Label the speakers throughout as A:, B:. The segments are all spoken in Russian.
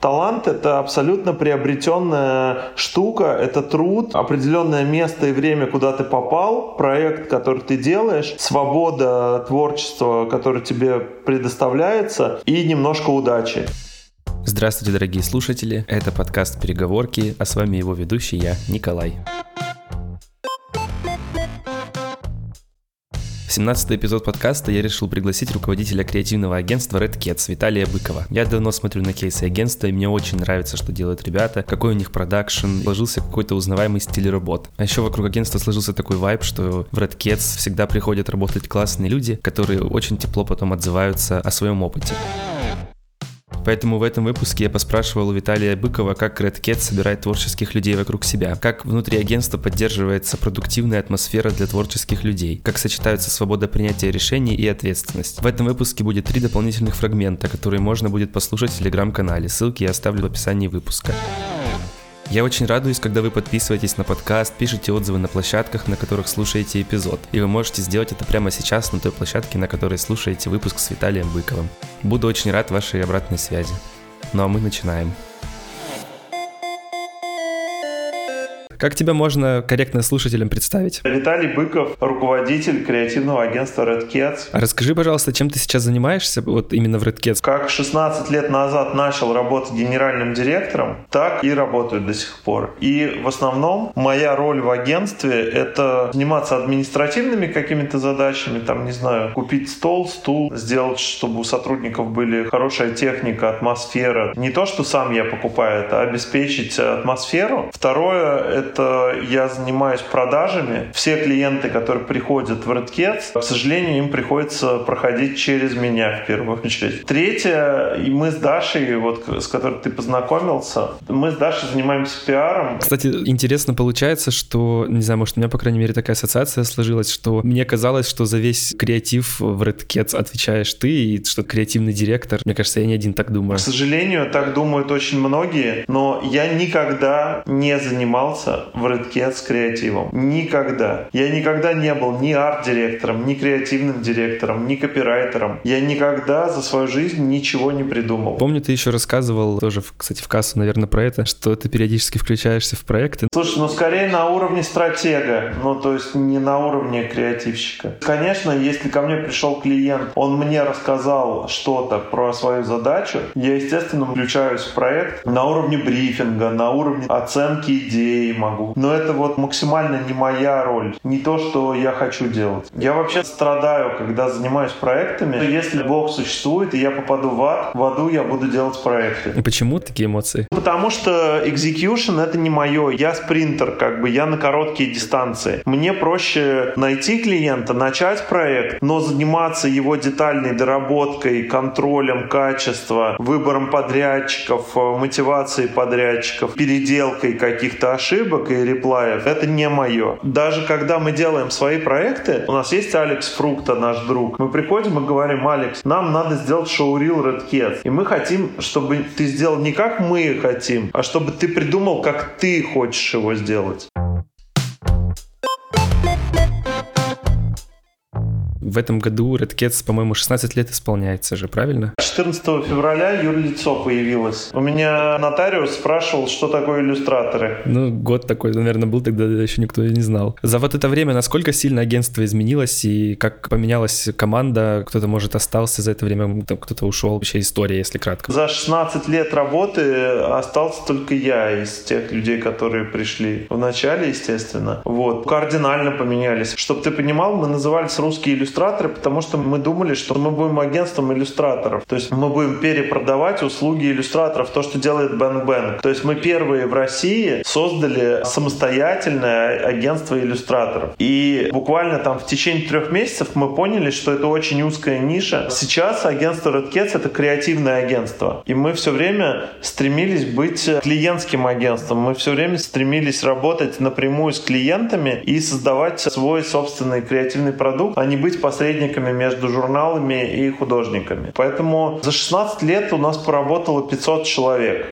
A: Талант — это абсолютно приобретенная штука, это труд, определенное место и время, куда ты попал, проект, который ты делаешь, свобода творчества, которое тебе предоставляется, и немножко удачи.
B: Здравствуйте, дорогие слушатели. Это подкаст «Переговорки», а с вами его ведущий я, Николай. 17 эпизод подкаста я решил пригласить руководителя креативного агентства Red Cats Виталия Быкова. Я давно смотрю на кейсы агентства, и мне очень нравится, что делают ребята, какой у них продакшн, сложился какой-то узнаваемый стиль работ. А еще вокруг агентства сложился такой вайб, что в Red Cats всегда приходят работать классные люди, которые очень тепло потом отзываются о своем опыте. Поэтому в этом выпуске я поспрашивал у Виталия Быкова, как Red Cat собирает творческих людей вокруг себя, как внутри агентства поддерживается продуктивная атмосфера для творческих людей, как сочетаются свобода принятия решений и ответственность. В этом выпуске будет три дополнительных фрагмента, которые можно будет послушать в телеграм-канале. Ссылки я оставлю в описании выпуска. Я очень радуюсь, когда вы подписываетесь на подкаст, пишете отзывы на площадках, на которых слушаете эпизод. И вы можете сделать это прямо сейчас на той площадке, на которой слушаете выпуск с Виталием Быковым. Буду очень рад вашей обратной связи. Ну а мы начинаем. Как тебя можно корректно слушателям представить?
A: Виталий Быков, руководитель креативного агентства Red Cats.
B: А расскажи, пожалуйста, чем ты сейчас занимаешься вот именно в Red Cats?
A: Как 16 лет назад начал работать генеральным директором, так и работаю до сих пор. И в основном моя роль в агентстве — это заниматься административными какими-то задачами, там, не знаю, купить стол, стул, сделать, чтобы у сотрудников были хорошая техника, атмосфера. Не то, что сам я покупаю это, а обеспечить атмосферу. Второе — это это я занимаюсь продажами. Все клиенты, которые приходят в RedCats, к сожалению, им приходится проходить через меня в первую очередь. Третье, и мы с Дашей, вот с которой ты познакомился, мы с Дашей занимаемся пиаром.
B: Кстати, интересно получается, что, не знаю, может, у меня, по крайней мере, такая ассоциация сложилась, что мне казалось, что за весь креатив в RedCats отвечаешь ты, и что креативный директор. Мне кажется, я не один так думаю.
A: К сожалению, так думают очень многие, но я никогда не занимался в Redcat с креативом. Никогда. Я никогда не был ни арт-директором, ни креативным директором, ни копирайтером. Я никогда за свою жизнь ничего не придумал.
B: Помню, ты еще рассказывал, тоже, кстати, в кассу, наверное, про это, что ты периодически включаешься в проекты.
A: Слушай, ну скорее на уровне стратега, ну то есть не на уровне креативщика. Конечно, если ко мне пришел клиент, он мне рассказал что-то про свою задачу, я, естественно, включаюсь в проект на уровне брифинга, на уровне оценки идеи, могу. Но это вот максимально не моя роль, не то, что я хочу делать. Я вообще страдаю, когда занимаюсь проектами. Если Бог существует, и я попаду в ад, в аду я буду делать проекты.
B: И почему такие эмоции?
A: Потому что execution это не мое. Я спринтер, как бы, я на короткие дистанции. Мне проще найти клиента, начать проект, но заниматься его детальной доработкой, контролем качества, выбором подрядчиков, мотивацией подрядчиков, переделкой каких-то ошибок, ошибок и реплаев. Это не мое. Даже когда мы делаем свои проекты, у нас есть Алекс Фрукта, наш друг. Мы приходим и говорим, Алекс, нам надо сделать шоу-рил Red Cat. И мы хотим, чтобы ты сделал не как мы хотим, а чтобы ты придумал, как ты хочешь его сделать.
B: В этом году Red Cats, по-моему, 16 лет исполняется же, правильно?
A: 14 февраля юрлицо появилось. У меня нотариус спрашивал, что такое иллюстраторы.
B: Ну, год такой, наверное, был, тогда еще никто и не знал. За вот это время насколько сильно агентство изменилось и как поменялась команда? Кто-то, может, остался за это время, кто-то ушел. Вообще история, если кратко.
A: За 16 лет работы остался только я из тех людей, которые пришли в начале, естественно. Вот. Кардинально поменялись. Чтобы ты понимал, мы назывались русские иллюстраторы иллюстраторы, потому что мы думали, что мы будем агентством иллюстраторов. То есть мы будем перепродавать услуги иллюстраторов, то, что делает Bang Bang. То есть мы первые в России создали самостоятельное агентство иллюстраторов. И буквально там в течение трех месяцев мы поняли, что это очень узкая ниша. Сейчас агентство Red Cats — это креативное агентство. И мы все время стремились быть клиентским агентством. Мы все время стремились работать напрямую с клиентами и создавать свой собственный креативный продукт, а не быть посредниками между журналами и художниками. Поэтому за 16 лет у нас поработало 500 человек.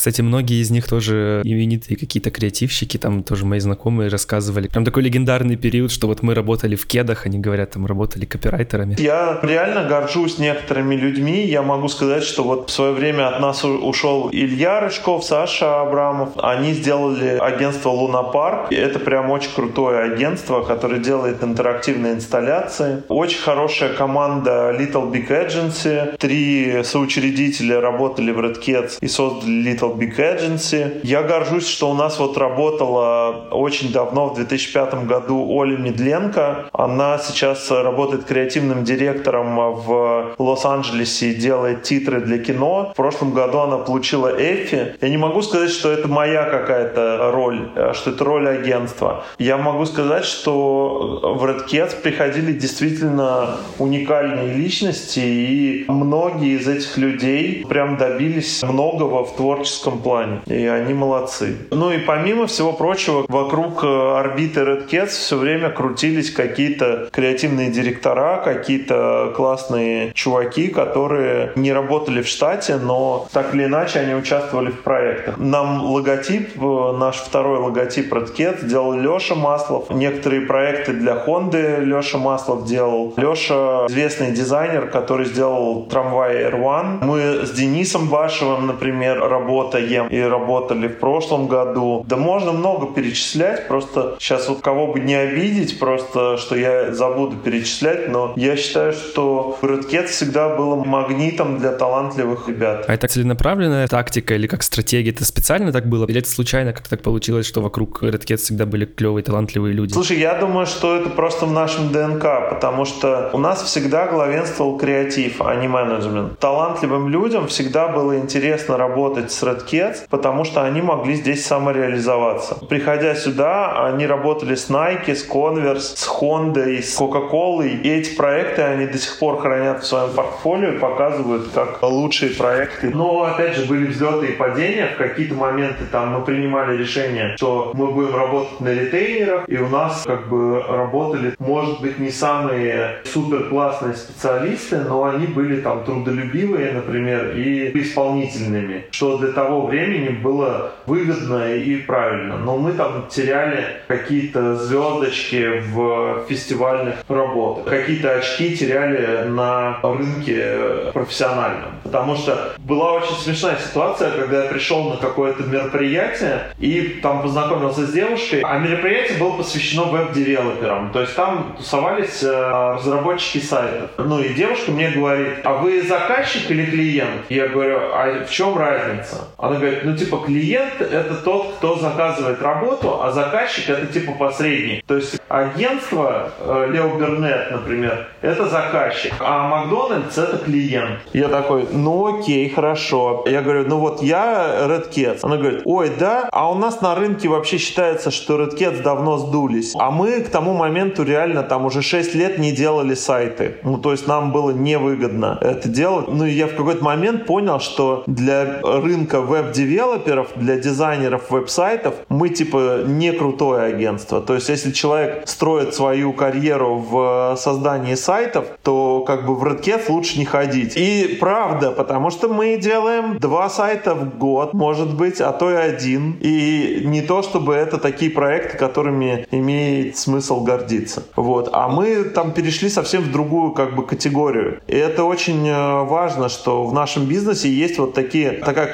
B: Кстати, многие из них тоже именитые какие-то креативщики, там тоже мои знакомые рассказывали. Прям такой легендарный период, что вот мы работали в кедах, они говорят, там работали копирайтерами.
A: Я реально горжусь некоторыми людьми. Я могу сказать, что вот в свое время от нас ушел Илья Рыжков, Саша Абрамов. Они сделали агентство Лунапарк. Это прям очень крутое агентство, которое делает интерактивные инсталляции. Очень хорошая команда Little Big Agency. Три соучредителя работали в Red Cats и создали Little Big Agency. Я горжусь, что у нас вот работала очень давно, в 2005 году, Оля Медленко. Она сейчас работает креативным директором в Лос-Анджелесе и делает титры для кино. В прошлом году она получила Эффи. Я не могу сказать, что это моя какая-то роль, что это роль агентства. Я могу сказать, что в Red Cats приходили действительно уникальные личности, и многие из этих людей прям добились многого в творческом плане. И они молодцы. Ну и помимо всего прочего, вокруг э, орбиты Red Cats все время крутились какие-то креативные директора, какие-то классные чуваки, которые не работали в штате, но так или иначе они участвовали в проектах. Нам логотип, э, наш второй логотип Red Cat делал Леша Маслов. Некоторые проекты для Honda Леша Маслов делал. Леша известный дизайнер, который сделал трамвай R1. Мы с Денисом Башевым, например, работаем и работали в прошлом году. Да можно много перечислять, просто сейчас вот кого бы не обидеть, просто что я забуду перечислять, но я считаю, что Redcat всегда было магнитом для талантливых ребят.
B: А это целенаправленная тактика или как стратегия? Это специально так было? Или это случайно как так получилось, что вокруг Redcat всегда были клевые, талантливые люди?
A: Слушай, я думаю, что это просто в нашем ДНК, потому что у нас всегда главенствовал креатив, а не менеджмент. Талантливым людям всегда было интересно работать с Redcat, потому что они могли здесь самореализоваться. Приходя сюда, они работали с Nike, с Converse, с Honda, с Coca-Cola, и эти проекты они до сих пор хранят в своем портфолио и показывают как лучшие проекты. Но, опять же, были взлеты и падения. В какие-то моменты там мы принимали решение, что мы будем работать на ретейнерах, и у нас как бы работали, может быть, не самые супер классные специалисты, но они были там трудолюбивые, например, и исполнительными, что для того времени было выгодно и правильно. Но мы там теряли какие-то звездочки в фестивальных работах, какие-то очки теряли на рынке профессиональном. Потому что была очень смешная ситуация, когда я пришел на какое-то мероприятие и там познакомился с девушкой, а мероприятие было посвящено веб-девелоперам. То есть там тусовались э, разработчики сайтов. Ну и девушка мне говорит, а вы заказчик или клиент? Я говорю, а в чем разница? Она говорит, ну типа клиент это тот, кто заказывает работу, а заказчик это типа посредник. То есть агентство э, Лео Бернет, например, это заказчик, а Макдональдс это клиент. Я такой, ну окей, хорошо. Я говорю, ну вот я Red Cats. Она говорит, ой, да, а у нас на рынке вообще считается, что Red Cats давно сдулись. А мы к тому моменту реально там уже 6 лет не делали сайты. Ну, то есть нам было невыгодно это делать. Ну, и я в какой-то момент понял, что для рынка веб-девелоперов, для дизайнеров веб-сайтов мы типа не крутое агентство. То есть если человек строит свою карьеру в создании сайтов, то как бы в Redcat лучше не ходить. И правда, потому что мы делаем два сайта в год, может быть, а то и один. И не то, чтобы это такие проекты, которыми имеет смысл гордиться. Вот. А мы там перешли совсем в другую как бы категорию. И это очень э, важно, что в нашем бизнесе есть вот такие, такая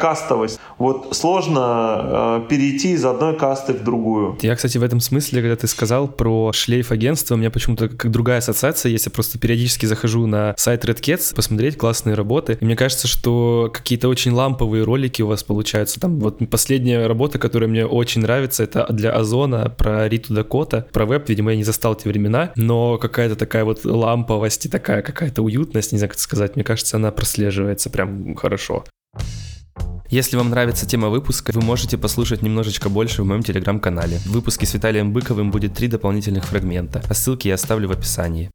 A: кастовость. Вот сложно э, перейти из одной касты в другую.
B: Я, кстати, в этом смысле, когда ты сказал про шлейф агентства, у меня почему-то как другая ассоциация есть. Я просто периодически захожу на сайт Red посмотреть классные работы. И мне кажется, что какие-то очень ламповые ролики у вас получаются. Там вот последняя работа, которая мне очень нравится, это для Озона про Риту Дакота. Про веб, видимо, я не застал те времена, но какая-то такая вот ламповость и такая какая-то уютность, не знаю, как сказать, мне кажется, она прослеживается прям хорошо. Если вам нравится тема выпуска, вы можете послушать немножечко больше в моем телеграм-канале. В выпуске с Виталием Быковым будет три дополнительных фрагмента, а ссылки я оставлю в описании.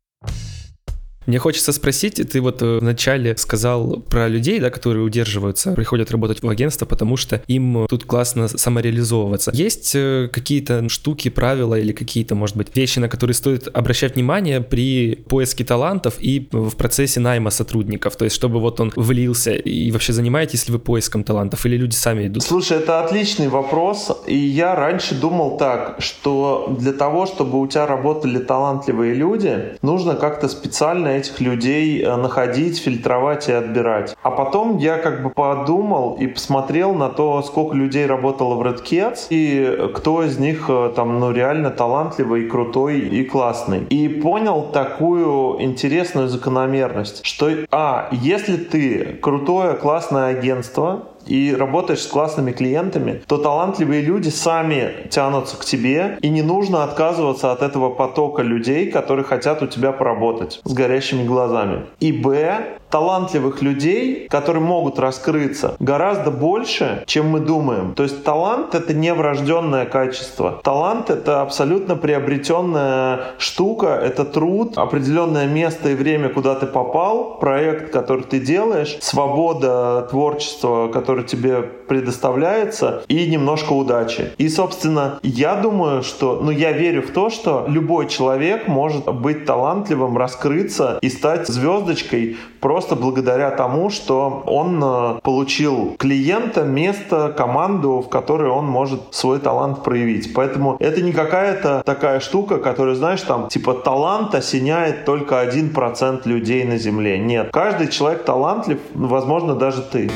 B: Мне хочется спросить, ты вот э, вначале сказал про людей, да, которые удерживаются, приходят работать в агентство, потому что им тут классно самореализовываться. Есть э, какие-то штуки, правила или какие-то, может быть, вещи, на которые стоит обращать внимание при поиске талантов и в процессе найма сотрудников? То есть, чтобы вот он влился и вообще занимаетесь ли вы поиском талантов или люди сами идут?
A: Слушай, это отличный вопрос. И я раньше думал так, что для того, чтобы у тебя работали талантливые люди, нужно как-то специально этих людей э, находить, фильтровать и отбирать. А потом я как бы подумал и посмотрел на то, сколько людей работало в Red Cats и кто из них э, там ну реально талантливый, крутой и классный. И понял такую интересную закономерность, что а, если ты крутое, классное агентство, и работаешь с классными клиентами, то талантливые люди сами тянутся к тебе, и не нужно отказываться от этого потока людей, которые хотят у тебя поработать с горящими глазами. И Б, талантливых людей, которые могут раскрыться, гораздо больше, чем мы думаем. То есть талант — это не врожденное качество. Талант — это абсолютно приобретенная штука, это труд, определенное место и время, куда ты попал, проект, который ты делаешь, свобода творчества, которое тебе предоставляется, и немножко удачи. И, собственно, я думаю, что, ну, я верю в то, что любой человек может быть талантливым, раскрыться и стать звездочкой просто благодаря тому, что он э, получил клиента, место, команду, в которой он может свой талант проявить. Поэтому это не какая-то такая штука, которая, знаешь, там, типа талант осеняет только один процент людей на Земле. Нет. Каждый человек талантлив, возможно, даже ты.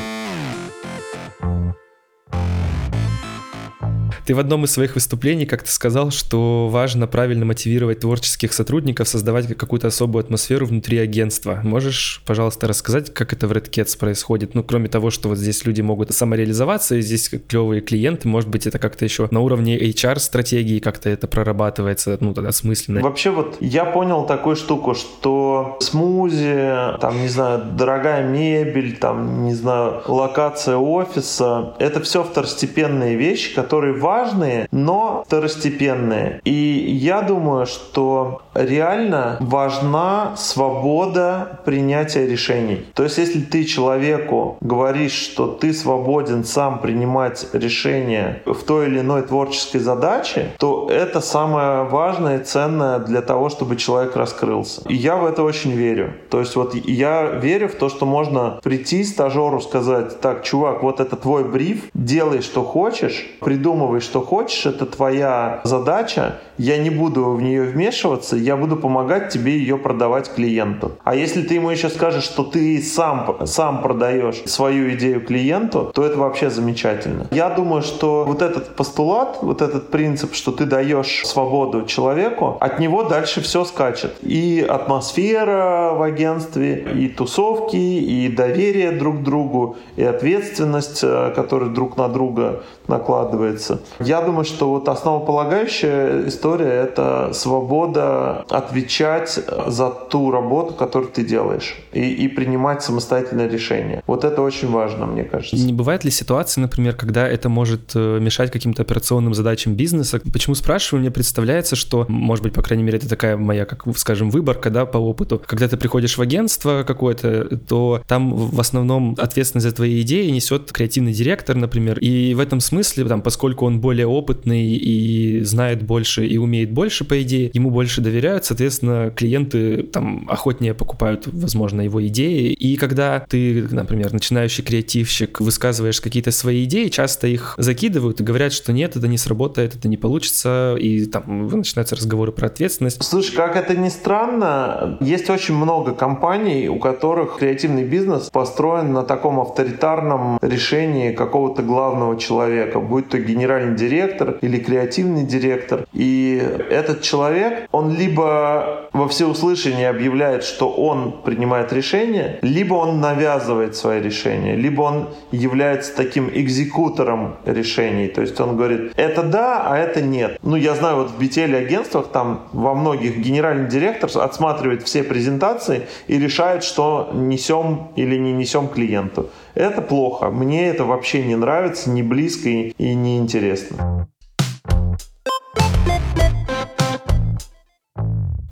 B: Ты в одном из своих выступлений как-то сказал, что важно правильно мотивировать творческих сотрудников, создавать какую-то особую атмосферу внутри агентства. Можешь, пожалуйста, рассказать, как это в Red Cats происходит? Ну, кроме того, что вот здесь люди могут самореализоваться, и здесь клевые клиенты, может быть, это как-то еще на уровне HR-стратегии как-то это прорабатывается, ну, тогда смысленно.
A: Вообще вот я понял такую штуку, что смузи, там, не знаю, дорогая мебель, там, не знаю, локация офиса, это все второстепенные вещи, которые важны важные, но второстепенные. И я думаю, что реально важна свобода принятия решений. То есть, если ты человеку говоришь, что ты свободен сам принимать решения в той или иной творческой задаче, то это самое важное и ценное для того, чтобы человек раскрылся. И я в это очень верю. То есть вот я верю в то, что можно прийти стажеру сказать, так, чувак, вот это твой бриф, делай, что хочешь, придумывай, что хочешь, это твоя задача, я не буду в нее вмешиваться, я буду помогать тебе ее продавать клиенту. А если ты ему еще скажешь, что ты сам, сам продаешь свою идею клиенту, то это вообще замечательно. Я думаю, что вот этот постулат, вот этот принцип, что ты даешь свободу человеку, от него дальше все скачет. И атмосфера в агентстве, и тусовки, и доверие друг к другу, и ответственность, э, которая друг на друга накладывается. Я думаю, что вот основополагающая история — это свобода отвечать за ту работу, которую ты делаешь, и, и принимать самостоятельное решение. Вот это очень важно, мне кажется.
B: Не бывает ли ситуации, например, когда это может э, мешать каким-то операционным задачам бизнеса? Почему спрашиваю? Мне представляется, что, может быть, по крайней мере, это такая моя, как скажем, выборка, да, по опыту. Когда ты приходишь в агентство какое-то, то там в основном ответственность за твои идеи несет креативный директор, например, и в этом смысле, там, поскольку он более опытный и знает больше и умеет больше, по идее, ему больше доверяют, соответственно, клиенты там охотнее покупают, возможно, его идеи. И когда ты, например, начинающий креативщик, высказываешь какие-то свои идеи, часто их закидывают и говорят, что нет, это не сработает, это не получится, и там начинаются разговоры про ответственность.
A: Слушай, как это ни странно, есть очень много компаний, у которых креативный бизнес построен на таком авторитарном решении какого-то главного человека, будь то генеральный директор или креативный директор. И этот человек, он либо во всеуслышание объявляет, что он принимает решение, либо он навязывает свои решения, либо он является таким экзекутором решений. То есть он говорит, это да, а это нет. Ну, я знаю, вот в BTL агентствах там во многих генеральный директор отсматривает все презентации и решает, что несем или не несем клиенту. Это плохо. Мне это вообще не нравится, не близко и не интересно.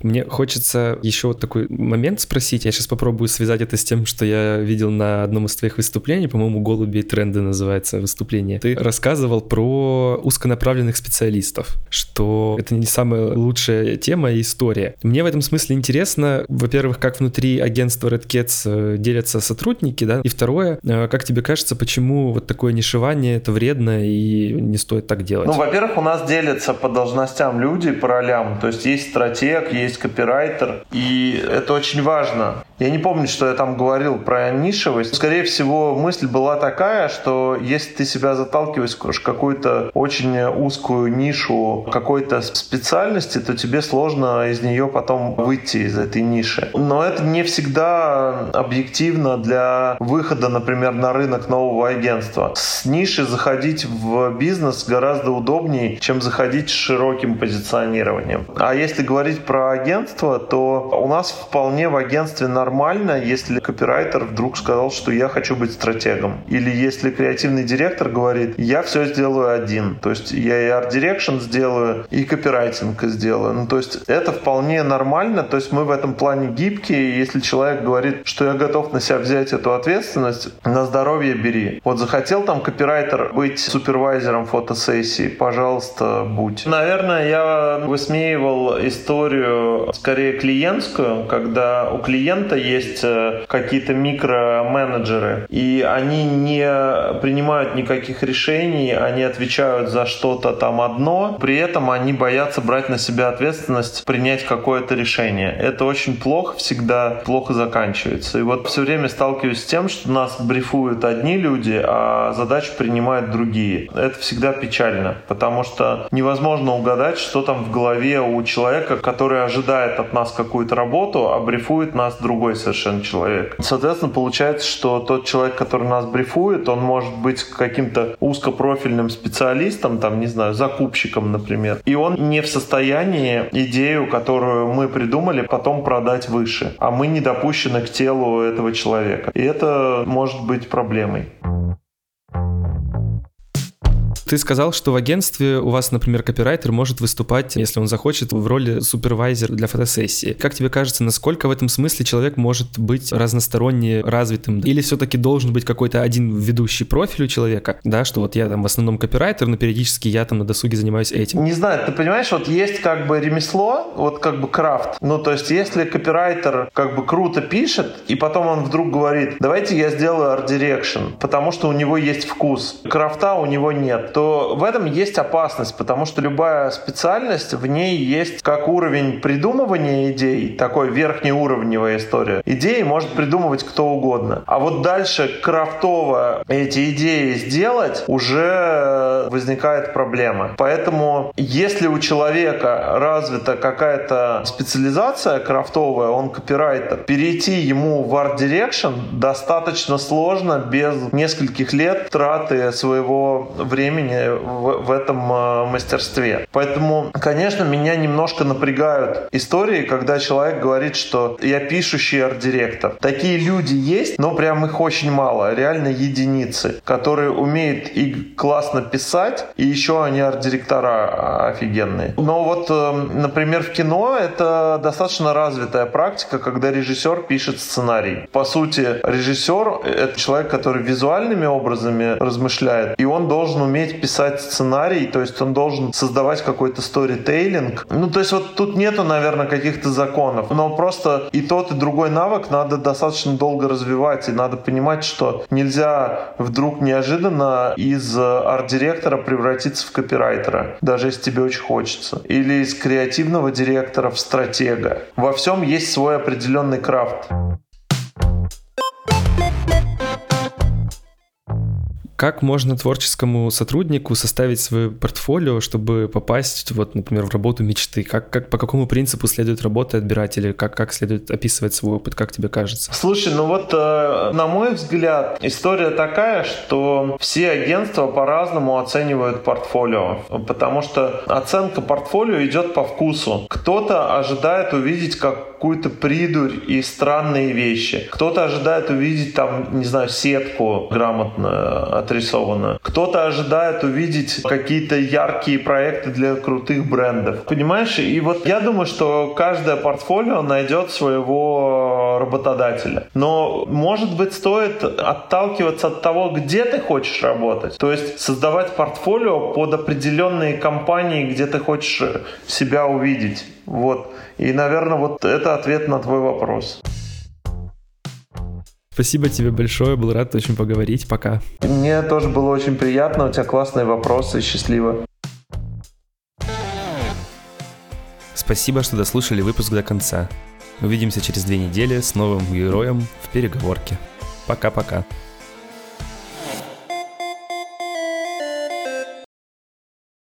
B: Мне хочется еще вот такой момент спросить. Я сейчас попробую связать это с тем, что я видел на одном из твоих выступлений, по-моему, «Голуби и тренды» называется выступление. Ты рассказывал про узконаправленных специалистов, что это не самая лучшая тема и история. Мне в этом смысле интересно, во-первых, как внутри агентства Red Cats э, делятся сотрудники, да, и второе, э, как тебе кажется, почему вот такое нишевание это вредно и не стоит так делать?
A: Ну, во-первых, у нас делятся по должностям люди, по ролям, то есть есть стратег, есть копирайтер, и это очень важно. Я не помню, что я там говорил про нишевость. Скорее всего, мысль была такая, что если ты себя заталкиваешь в какую-то очень узкую нишу какой-то специальности, то тебе сложно из нее потом выйти из этой ниши. Но это не всегда объективно для выхода, например, на рынок нового агентства. С ниши заходить в бизнес гораздо удобнее, чем заходить с широким позиционированием. А если говорить про агентство, то у нас вполне в агентстве нормально, если копирайтер вдруг сказал, что я хочу быть стратегом. Или если креативный директор говорит, я все сделаю один. То есть я и art direction сделаю, и копирайтинг сделаю. Ну, то есть это вполне нормально. То есть мы в этом плане гибкие. Если человек говорит, что я готов на себя взять эту ответственность, на здоровье бери. Вот захотел там копирайтер быть супервайзером фотосессии, пожалуйста, будь. Наверное, я высмеивал историю скорее клиентскую, когда у клиента есть э, какие-то микроменеджеры, и они не принимают никаких решений, они отвечают за что-то там одно, при этом они боятся брать на себя ответственность принять какое-то решение. Это очень плохо, всегда плохо заканчивается. И вот все время сталкиваюсь с тем, что нас брифуют одни люди, а задачи принимают другие. Это всегда печально, потому что невозможно угадать, что там в голове у человека, который ожидает от нас какую-то работу, а брифует нас другой совершенно человек. Соответственно, получается, что тот человек, который нас брифует, он может быть каким-то узкопрофильным специалистом, там, не знаю, закупщиком, например. И он не в состоянии идею, которую мы придумали, потом продать выше. А мы не допущены к телу этого человека. И это может быть проблемой.
B: Ты сказал, что в агентстве у вас, например, копирайтер может выступать, если он захочет, в роли супервайзера для фотосессии. Как тебе кажется, насколько в этом смысле человек может быть разносторонне развитым? Или все-таки должен быть какой-то один ведущий профиль у человека? Да, что вот я там в основном копирайтер, но периодически я там на досуге занимаюсь этим.
A: Не знаю, ты понимаешь, вот есть как бы ремесло, вот как бы craft. Ну, то есть, если копирайтер как бы круто пишет, и потом он вдруг говорит, давайте я сделаю art direction, потому что у него есть вкус. Крафта у него нет то в этом есть опасность, потому что любая специальность, в ней есть как уровень придумывания идей, такой верхнеуровневая история. Идеи может придумывать кто угодно. А вот дальше крафтово эти идеи сделать, уже возникает проблема. Поэтому если у человека развита какая-то специализация крафтовая, он копирайтер, перейти ему в art direction достаточно сложно без нескольких лет траты своего времени времени в, в этом э, мастерстве. Поэтому, конечно, меня немножко напрягают истории, когда человек говорит, что я пишущий арт-директор. Такие люди есть, но прям их очень мало, реально единицы, которые умеют и классно писать, и еще они арт-директора офигенные. Но вот, э, например, в кино это достаточно развитая практика, когда режиссер пишет сценарий. По сути, режиссер — это человек, который визуальными образами размышляет, и он должен уметь уметь писать сценарий, то есть он должен создавать какой-то сторитейлинг. Ну, то есть вот тут нету, наверное, каких-то законов, но просто и тот, и другой навык надо достаточно долго развивать, и надо понимать, что нельзя вдруг неожиданно из арт-директора превратиться в копирайтера, даже если тебе очень хочется. Или из креативного директора в стратега. Во всем есть свой определенный крафт.
B: Как можно творческому сотруднику составить свое портфолио, чтобы попасть, вот, например, в работу мечты? Как, как, по какому принципу следует работать отбирать или как, как следует описывать свой опыт, как тебе кажется?
A: Слушай, ну вот, э, на мой взгляд, история такая, что все агентства по-разному оценивают портфолио, потому что оценка портфолио идет по вкусу. Кто-то ожидает увидеть какую-то придурь и странные вещи. Кто-то ожидает увидеть там, не знаю, сетку грамотно отрисовано. Кто-то ожидает увидеть какие-то яркие проекты для крутых брендов. Понимаешь? И вот я думаю, что каждое портфолио найдет своего работодателя. Но, может быть, стоит отталкиваться от того, где ты хочешь работать. То есть создавать портфолио под определенные компании, где ты хочешь себя увидеть. Вот. И, наверное, вот это ответ на твой вопрос.
B: Спасибо тебе большое, был рад очень поговорить. Пока.
A: Мне тоже было очень приятно, у тебя классные вопросы, счастливо.
B: Спасибо, что дослушали выпуск до конца. Увидимся через две недели с новым героем в переговорке. Пока-пока.